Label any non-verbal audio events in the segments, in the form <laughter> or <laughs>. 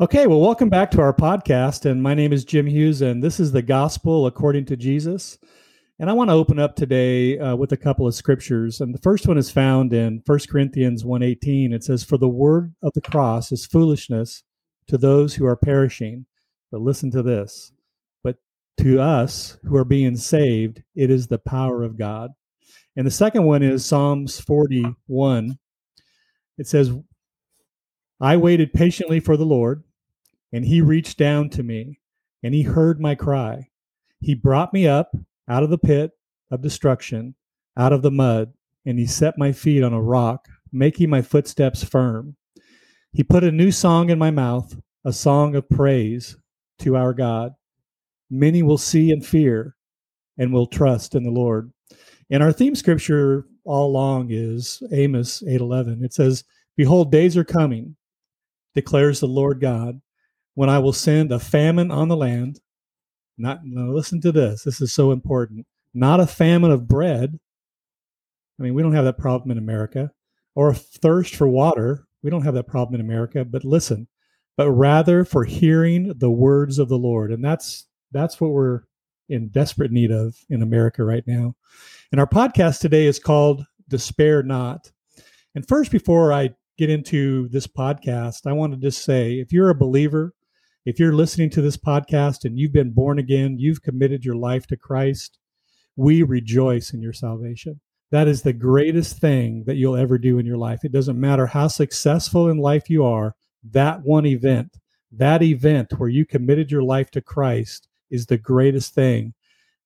Okay, well, welcome back to our podcast. And my name is Jim Hughes, and this is the Gospel according to Jesus. And I want to open up today uh, with a couple of scriptures. And the first one is found in 1 Corinthians 1.18. It says, For the word of the cross is foolishness to those who are perishing. But listen to this. But to us who are being saved, it is the power of God. And the second one is Psalms 41. It says, I waited patiently for the Lord and he reached down to me, and he heard my cry. He brought me up out of the pit of destruction, out of the mud, and he set my feet on a rock, making my footsteps firm. He put a new song in my mouth, a song of praise to our God. Many will see and fear and will trust in the Lord. And our theme scripture all along is Amos 8:11. It says, "Behold, days are coming," declares the Lord God, when I will send a famine on the land. Not listen to this. This is so important. Not a famine of bread. I mean, we don't have that problem in America. Or a thirst for water. We don't have that problem in America. But listen, but rather for hearing the words of the Lord. And that's that's what we're in desperate need of in America right now. And our podcast today is called Despair Not. And first, before I get into this podcast, I want to just say if you're a believer, if you're listening to this podcast and you've been born again, you've committed your life to Christ, we rejoice in your salvation. That is the greatest thing that you'll ever do in your life. It doesn't matter how successful in life you are, that one event, that event where you committed your life to Christ is the greatest thing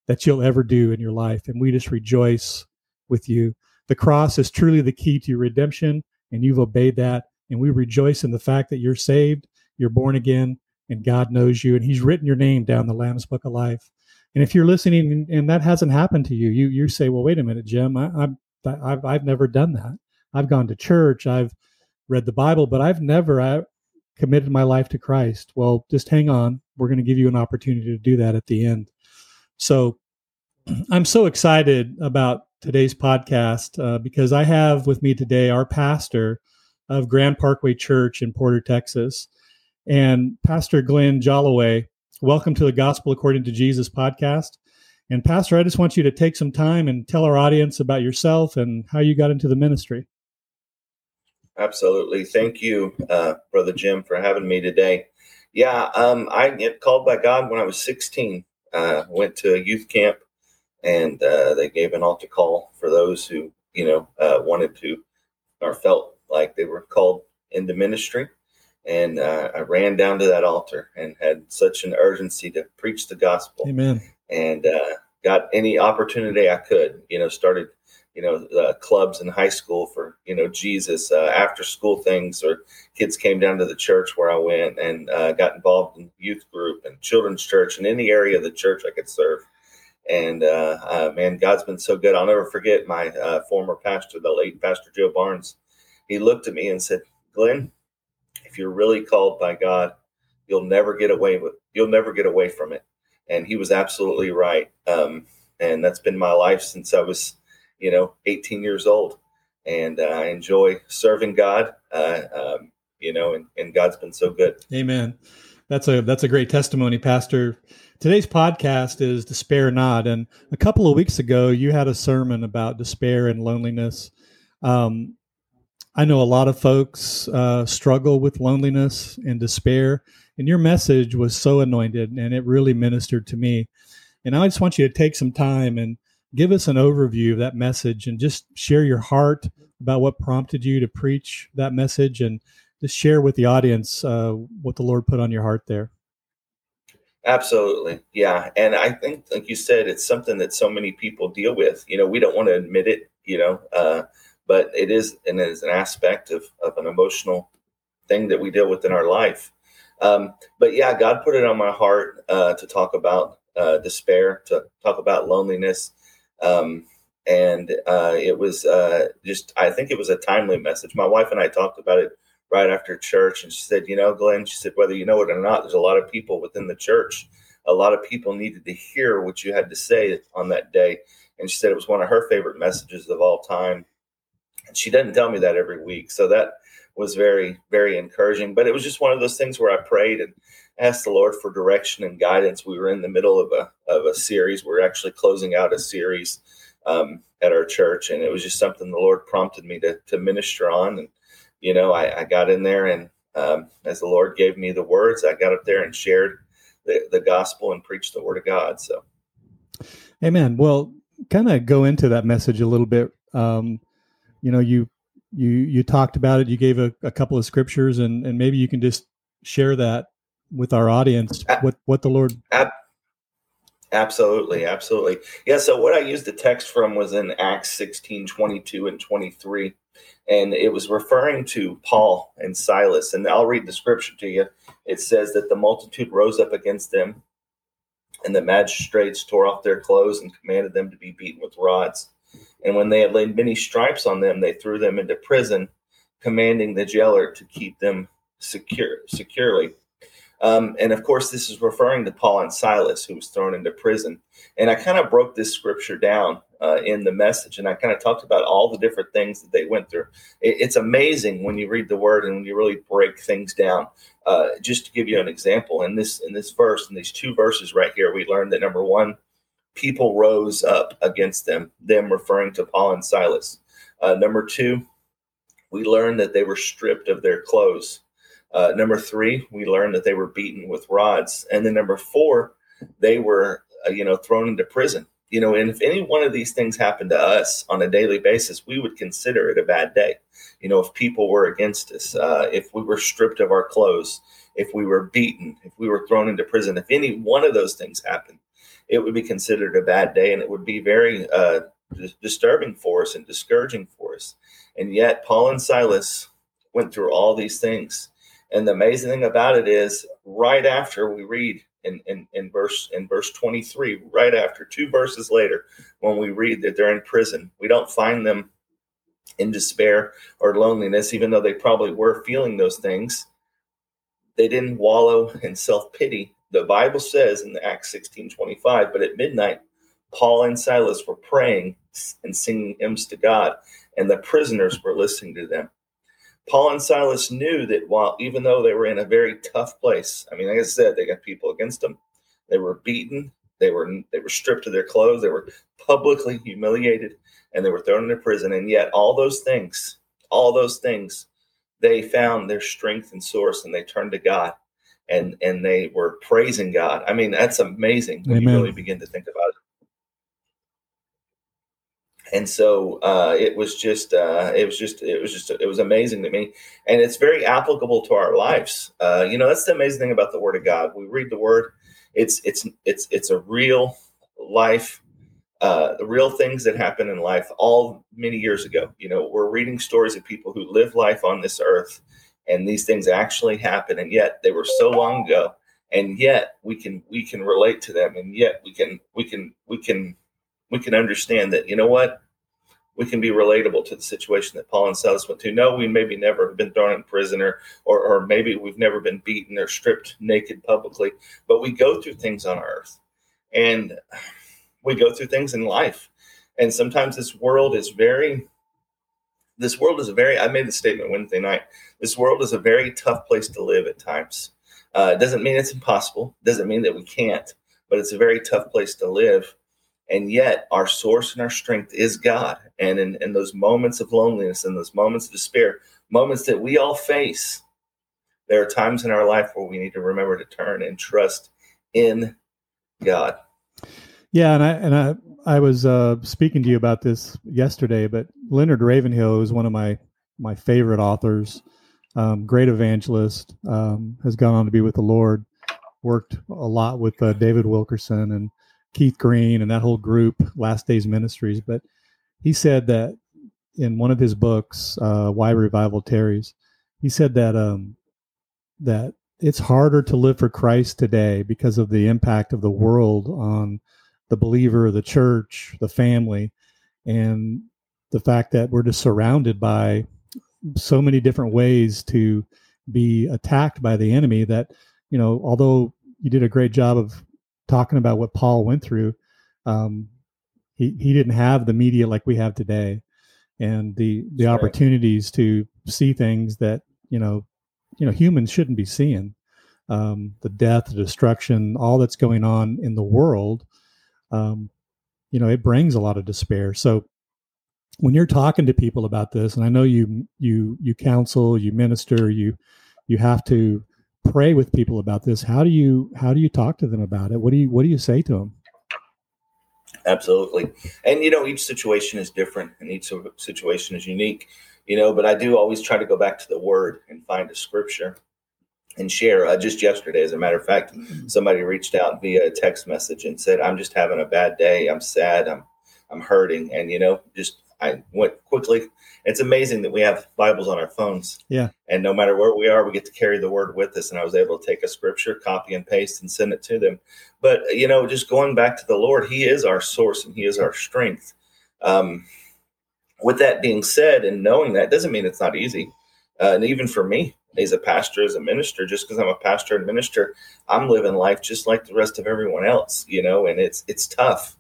that you'll ever do in your life. And we just rejoice with you. The cross is truly the key to your redemption, and you've obeyed that. And we rejoice in the fact that you're saved, you're born again, and God knows you and He's written your name down the Lamb's Book of Life. And if you're listening and, and that hasn't happened to you, you you say, well, wait a minute, Jim, I, I'm I've I've never done that. I've gone to church, I've read the Bible, but I've never I committed my life to Christ. Well, just hang on. We're going to give you an opportunity to do that at the end. So <clears throat> I'm so excited about today's podcast uh, because I have with me today our pastor of Grand Parkway Church in Porter, Texas and Pastor Glenn Jolaway. Welcome to the Gospel According to Jesus podcast. And Pastor, I just want you to take some time and tell our audience about yourself and how you got into the ministry. Absolutely. Thank you, uh, Brother Jim, for having me today. Yeah, um, I get called by God when I was 16. Uh, went to a youth camp, and uh, they gave an altar call for those who, you know, uh, wanted to or felt like they were called into ministry. And uh, I ran down to that altar and had such an urgency to preach the gospel. Amen. And uh, got any opportunity I could. You know, started you know uh, clubs in high school for you know Jesus uh, after school things, or kids came down to the church where I went and uh, got involved in youth group and children's church in any area of the church I could serve. And uh, uh, man, God's been so good. I'll never forget my uh, former pastor, the late Pastor Joe Barnes. He looked at me and said, "Glenn." If you're really called by God, you'll never get away with you'll never get away from it. And he was absolutely right. Um, and that's been my life since I was, you know, 18 years old. And uh, I enjoy serving God, uh, um, you know, and, and God's been so good. Amen. That's a that's a great testimony, Pastor. Today's podcast is Despair Not. And a couple of weeks ago, you had a sermon about despair and loneliness. Um, I know a lot of folks uh, struggle with loneliness and despair, and your message was so anointed and it really ministered to me. And I just want you to take some time and give us an overview of that message and just share your heart about what prompted you to preach that message and just share with the audience uh, what the Lord put on your heart there. Absolutely. Yeah. And I think, like you said, it's something that so many people deal with. You know, we don't want to admit it, you know, uh, but it is and it is an aspect of, of an emotional thing that we deal with in our life. Um, but yeah, God put it on my heart uh, to talk about uh, despair, to talk about loneliness. Um, and uh, it was uh, just, I think it was a timely message. My wife and I talked about it right after church, and she said, You know, Glenn, she said, whether you know it or not, there's a lot of people within the church. A lot of people needed to hear what you had to say on that day. And she said it was one of her favorite messages of all time and she doesn't tell me that every week. So that was very very encouraging. But it was just one of those things where I prayed and asked the Lord for direction and guidance. We were in the middle of a of a series. We are actually closing out a series um, at our church, and it was just something the Lord prompted me to to minister on. And you know, I, I got in there, and um, as the Lord gave me the words, I got up there and shared the, the gospel and preached the word of God. So, Amen. Well, kind of go into that message a little bit. Um, you know, you you you talked about it. You gave a, a couple of scriptures, and and maybe you can just share that with our audience. What what the Lord. Absolutely, absolutely. Yeah. So what I used the text from was in Acts 16, 22 and 23. And it was referring to Paul and Silas. And I'll read the scripture to you. It says that the multitude rose up against them, and the magistrates tore off their clothes and commanded them to be beaten with rods. And when they had laid many stripes on them, they threw them into prison, commanding the jailer to keep them secure securely. Um, and of course, this is referring to Paul and Silas, who was thrown into prison. And I kind of broke this scripture down uh, in the message, and I kind of talked about all the different things that they went through. It, it's amazing when you read the word and when you really break things down. Uh, just to give you an example, in this in this verse, in these two verses right here, we learned that number one, people rose up against them, them referring to Paul and Silas. Uh, number two, we learned that they were stripped of their clothes. Uh, number three, we learned that they were beaten with rods, and then number four, they were uh, you know thrown into prison. You know, and if any one of these things happened to us on a daily basis, we would consider it a bad day. You know, if people were against us, uh, if we were stripped of our clothes, if we were beaten, if we were thrown into prison, if any one of those things happened, it would be considered a bad day, and it would be very uh, disturbing for us and discouraging for us. And yet, Paul and Silas went through all these things and the amazing thing about it is, right after we read in, in, in verse in verse 23, right after two verses later, when we read that they're in prison, we don't find them in despair or loneliness, even though they probably were feeling those things. They didn't wallow in self pity. The Bible says in Acts 16 25, but at midnight, Paul and Silas were praying and singing hymns to God, and the prisoners were listening to them. Paul and Silas knew that while even though they were in a very tough place, I mean, like I said, they got people against them. They were beaten. They were they were stripped of their clothes. They were publicly humiliated, and they were thrown into prison. And yet, all those things, all those things, they found their strength and source, and they turned to God, and and they were praising God. I mean, that's amazing when Amen. you really begin to think about it. And so uh, it was just uh, it was just it was just it was amazing to me. And it's very applicable to our lives. Uh, you know that's the amazing thing about the word of god. We read the word it's it's it's it's a real life uh, the real things that happen in life all many years ago. You know we're reading stories of people who live life on this earth and these things actually happen and yet they were so long ago and yet we can we can relate to them and yet we can we can we can we can understand that you know what we can be relatable to the situation that Paul and Silas went to. No, we maybe never have been thrown in prison or, or, or maybe we've never been beaten or stripped naked publicly, but we go through things on earth and we go through things in life. And sometimes this world is very, this world is a very, I made the statement Wednesday night, this world is a very tough place to live at times. Uh, it doesn't mean it's impossible, doesn't mean that we can't, but it's a very tough place to live and yet our source and our strength is God. And in, in those moments of loneliness and those moments of despair, moments that we all face, there are times in our life where we need to remember to turn and trust in God. Yeah, and I and I I was uh, speaking to you about this yesterday, but Leonard Ravenhill is one of my my favorite authors. Um, great evangelist, um, has gone on to be with the Lord. Worked a lot with uh, David Wilkerson and Keith Green and that whole group, Last Days Ministries. But he said that in one of his books, uh, Why Revival Tarries, he said that um, that it's harder to live for Christ today because of the impact of the world on the believer, the church, the family, and the fact that we're just surrounded by so many different ways to be attacked by the enemy that you know although you did a great job of talking about what Paul went through, um, he he didn't have the media like we have today, and the the That's opportunities right. to see things that you know you know humans shouldn't be seeing um, the death the destruction all that's going on in the world um, you know it brings a lot of despair so when you're talking to people about this and i know you you you counsel you minister you you have to pray with people about this how do you how do you talk to them about it? What do you what do you say to them absolutely. And you know each situation is different and each situation is unique you know but i do always try to go back to the word and find a scripture and share. Uh, just yesterday as a matter of fact mm-hmm. somebody reached out via a text message and said i'm just having a bad day. I'm sad. I'm i'm hurting. And you know just I went quickly. It's amazing that we have Bibles on our phones. Yeah. And no matter where we are, we get to carry the word with us. And I was able to take a scripture, copy and paste, and send it to them. But, you know, just going back to the Lord, He is our source and He is our strength. Um, with that being said, and knowing that doesn't mean it's not easy. Uh, and even for me, as a pastor, as a minister, just because I'm a pastor and minister, I'm living life just like the rest of everyone else, you know, and it's it's tough.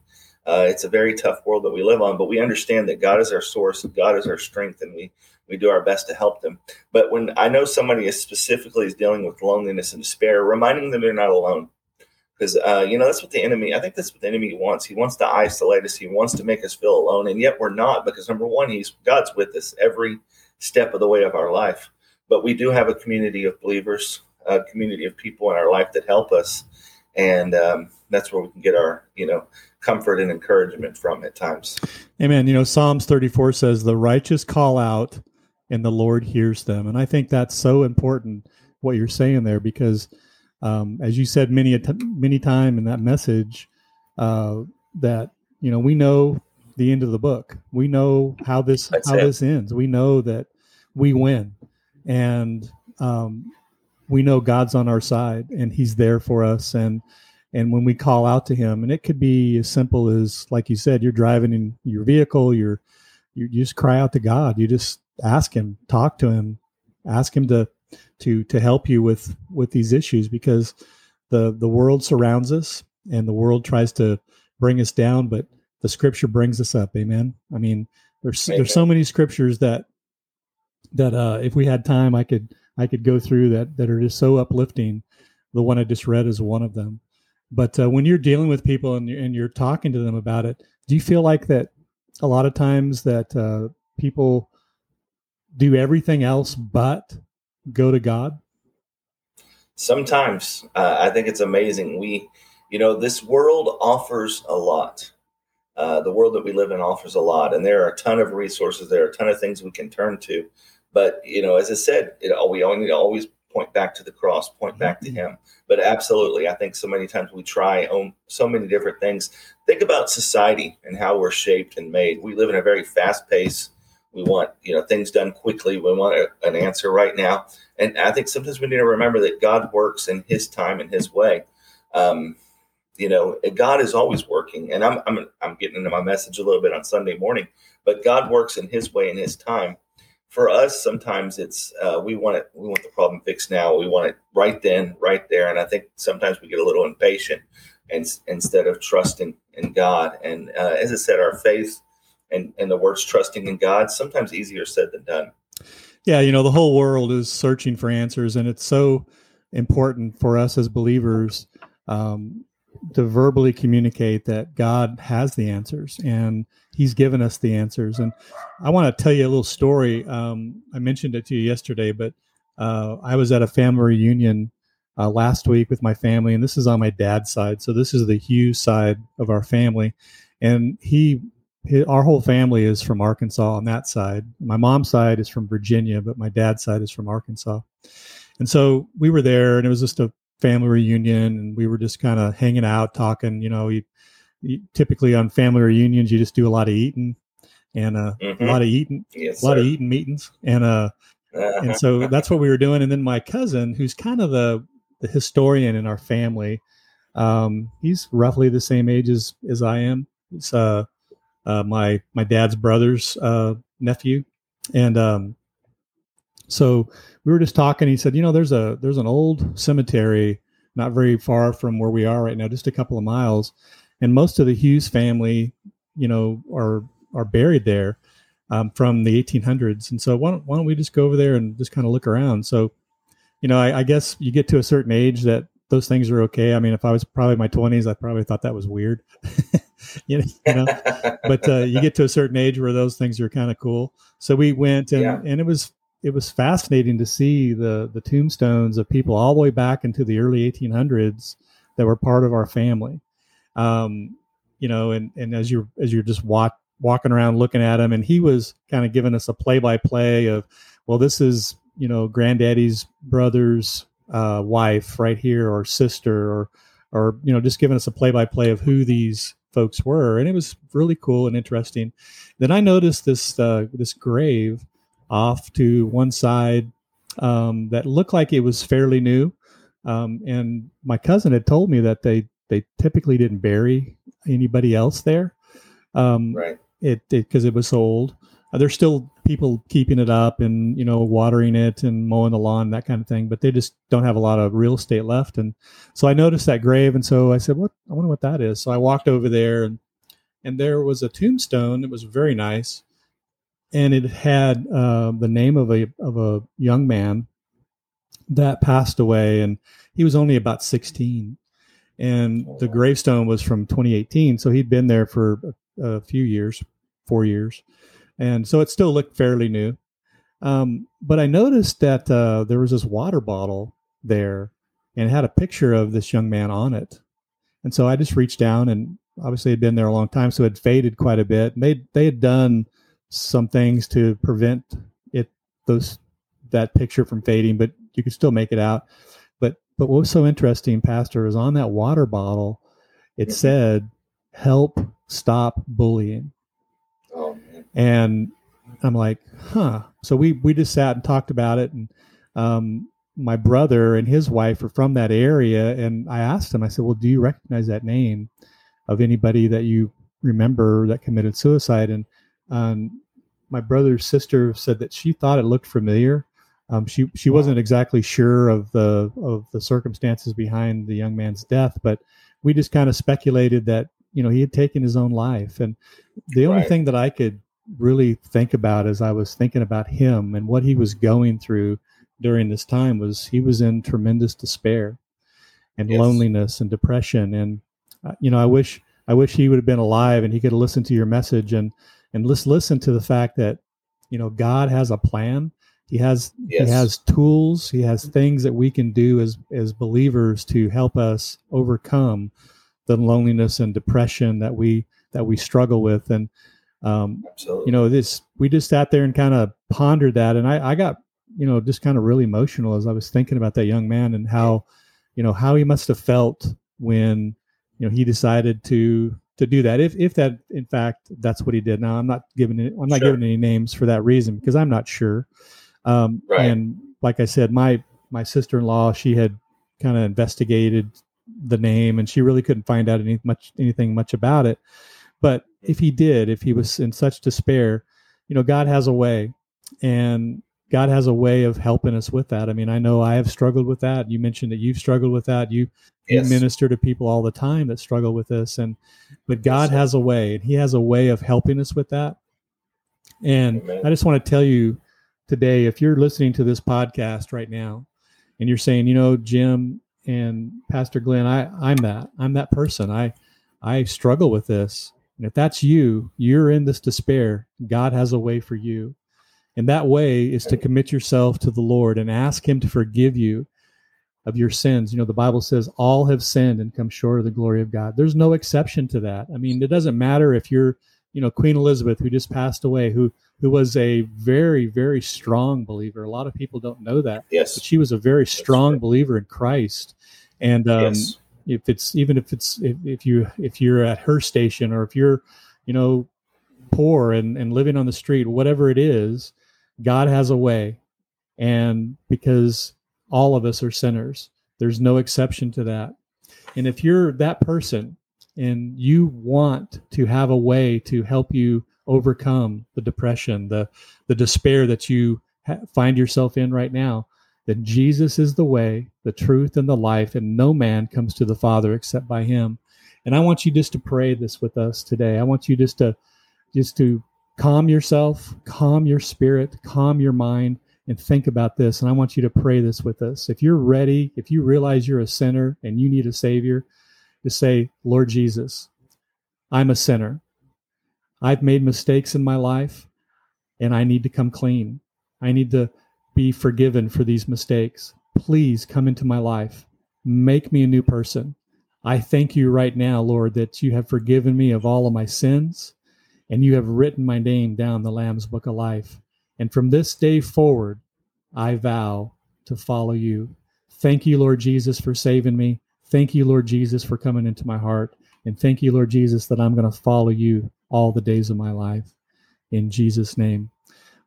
Uh, it's a very tough world that we live on, but we understand that God is our source, God is our strength, and we we do our best to help them. But when I know somebody is specifically is dealing with loneliness and despair, reminding them they're not alone, because uh, you know that's what the enemy. I think that's what the enemy wants. He wants to isolate us. He wants to make us feel alone, and yet we're not. Because number one, he's God's with us every step of the way of our life. But we do have a community of believers, a community of people in our life that help us, and um, that's where we can get our you know comfort and encouragement from at times. Amen. You know, Psalms 34 says, The righteous call out and the Lord hears them. And I think that's so important what you're saying there because, um, as you said many, many time in that message, uh, that, you know, we know the end of the book. We know how this, that's how it. this ends. We know that we win. And, um, we know God's on our side and he's there for us. And, and when we call out to him and it could be as simple as like you said you're driving in your vehicle you're you just cry out to god you just ask him talk to him ask him to to to help you with with these issues because the the world surrounds us and the world tries to bring us down but the scripture brings us up amen i mean there's amen. there's so many scriptures that that uh if we had time i could i could go through that that are just so uplifting the one i just read is one of them but uh, when you're dealing with people and you're, and you're talking to them about it, do you feel like that a lot of times that uh, people do everything else but go to God? Sometimes uh, I think it's amazing. We, you know, this world offers a lot. Uh, the world that we live in offers a lot, and there are a ton of resources. There are a ton of things we can turn to. But you know, as I said, it, we only always point back to the cross, point back to mm-hmm. Him. But absolutely, I think so many times we try on so many different things. Think about society and how we're shaped and made. We live in a very fast pace. We want you know things done quickly. We want a, an answer right now. And I think sometimes we need to remember that God works in His time and His way. Um, you know, God is always working, and I'm I'm I'm getting into my message a little bit on Sunday morning. But God works in His way in His time for us, sometimes it's uh, we want it. We want the problem fixed now. We want it right then, right there. And I think sometimes we get a little impatient, and instead of trusting in God. And uh, as I said, our faith and and the words trusting in God sometimes easier said than done. Yeah, you know, the whole world is searching for answers, and it's so important for us as believers um, to verbally communicate that God has the answers and He's given us the answers. And I want to tell you a little story. Um, I mentioned it to you yesterday, but uh, I was at a family reunion uh, last week with my family, and this is on my dad's side. So this is the Hughes side of our family, and he, he our whole family is from Arkansas on that side. My mom's side is from Virginia, but my dad's side is from Arkansas. And so we were there, and it was just a family reunion and we were just kind of hanging out talking you know you, you, typically on family reunions you just do a lot of eating and uh, mm-hmm. a lot of eating yes, a lot sir. of eating meetings and uh <laughs> and so that's what we were doing and then my cousin who's kind of the the historian in our family um he's roughly the same age as as i am it's uh, uh my my dad's brother's uh nephew and um so we were just talking. He said, you know, there's a there's an old cemetery not very far from where we are right now, just a couple of miles, and most of the Hughes family, you know, are are buried there. um, from the 1800s. And so why don't, why don't we just go over there and just kind of look around? So, you know, I, I guess you get to a certain age that those things are okay. I mean, if I was probably my 20s, I probably thought that was weird. <laughs> you know, you know? <laughs> but uh, you get to a certain age where those things are kind of cool. So we went and, yeah. and it was it was fascinating to see the the tombstones of people all the way back into the early 1800s that were part of our family. Um, you know, and and as you're as you're just walk, walking around looking at him, and he was kind of giving us a play by play of, well, this is you know granddaddy's brother's uh, wife right here, or sister, or or you know just giving us a play by play of who these folks were, and it was really cool and interesting. Then I noticed this uh, this grave off to one side um, that looked like it was fairly new. Um, and my cousin had told me that they they typically didn't bury anybody else there. Um, right. It because it, it, was old. Uh, there's still people keeping it up and you know watering it and mowing the lawn that kind of thing, but they just don't have a lot of real estate left. And so I noticed that grave, and so I said, "What? I wonder what that is." So I walked over there, and and there was a tombstone It was very nice and it had uh, the name of a of a young man that passed away, and he was only about sixteen, and the gravestone was from 2018, so he'd been there for a, a few years, four years, and so it still looked fairly new. Um, but I noticed that uh, there was this water bottle there, and it had a picture of this young man on it, and so I just reached down and obviously had been there a long time, so it faded quite a bit. And they they had done some things to prevent it those that picture from fading, but you could still make it out. But but what was so interesting, Pastor, is on that water bottle, it mm-hmm. said, "Help stop bullying." Oh, and I'm like, huh. So we we just sat and talked about it, and um, my brother and his wife are from that area, and I asked him, I said, "Well, do you recognize that name of anybody that you remember that committed suicide?" And um, my brother's sister said that she thought it looked familiar. Um, she she wasn't exactly sure of the of the circumstances behind the young man's death, but we just kind of speculated that you know he had taken his own life. And the only right. thing that I could really think about as I was thinking about him and what he was going through during this time was he was in tremendous despair and yes. loneliness and depression. And uh, you know, I wish I wish he would have been alive and he could have listened to your message and and let's listen to the fact that you know God has a plan. He has yes. he has tools. He has things that we can do as as believers to help us overcome the loneliness and depression that we that we struggle with. And um, you know, this we just sat there and kind of pondered that, and I, I got you know just kind of really emotional as I was thinking about that young man and how you know how he must have felt when you know he decided to to do that if if that in fact that's what he did now i'm not giving it i'm not sure. giving any names for that reason because i'm not sure um, right. and like i said my my sister-in-law she had kind of investigated the name and she really couldn't find out any much anything much about it but if he did if he was in such despair you know god has a way and God has a way of helping us with that. I mean, I know I have struggled with that. You mentioned that you've struggled with that. You, yes. you minister to people all the time that struggle with this, and but God yes, has a way, and He has a way of helping us with that. And Amen. I just want to tell you today, if you're listening to this podcast right now, and you're saying, you know, Jim and Pastor Glenn, I I'm that I'm that person. I I struggle with this. And if that's you, you're in this despair. God has a way for you. And that way is to commit yourself to the Lord and ask Him to forgive you of your sins. You know, the Bible says all have sinned and come short of the glory of God. There's no exception to that. I mean, it doesn't matter if you're, you know, Queen Elizabeth, who just passed away, who who was a very, very strong believer. A lot of people don't know that. Yes. But she was a very strong believer in Christ. And um, yes. if it's even if it's if, if you if you're at her station or if you're, you know, poor and, and living on the street, whatever it is, God has a way. And because all of us are sinners, there's no exception to that. And if you're that person and you want to have a way to help you overcome the depression, the, the despair that you ha- find yourself in right now, then Jesus is the way, the truth, and the life, and no man comes to the Father except by him. And I want you just to pray this with us today. I want you just to just to calm yourself, calm your spirit, calm your mind, and think about this. And I want you to pray this with us. If you're ready, if you realize you're a sinner and you need a Savior, just say, Lord Jesus, I'm a sinner. I've made mistakes in my life and I need to come clean. I need to be forgiven for these mistakes. Please come into my life. Make me a new person. I thank you right now, Lord, that you have forgiven me of all of my sins and you have written my name down the Lamb's Book of Life. And from this day forward, I vow to follow you. Thank you, Lord Jesus, for saving me. Thank you, Lord Jesus, for coming into my heart. And thank you, Lord Jesus, that I'm going to follow you all the days of my life. In Jesus' name.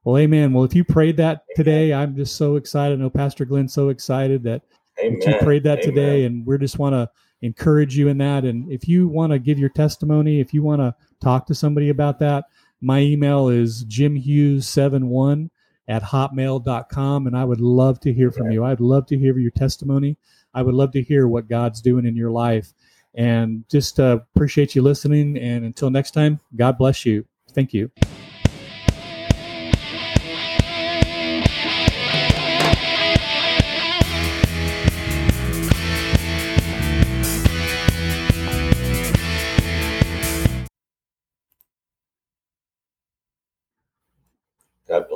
Well, amen. Well, if you prayed that today, I'm just so excited. I know Pastor Glenn's so excited that, that you prayed that amen. today. And we just want to encourage you in that. And if you want to give your testimony, if you want to talk to somebody about that, my email is jimhughes71 at hotmail.com. And I would love to hear from you. I'd love to hear your testimony. I would love to hear what God's doing in your life. And just uh, appreciate you listening. And until next time, God bless you. Thank you.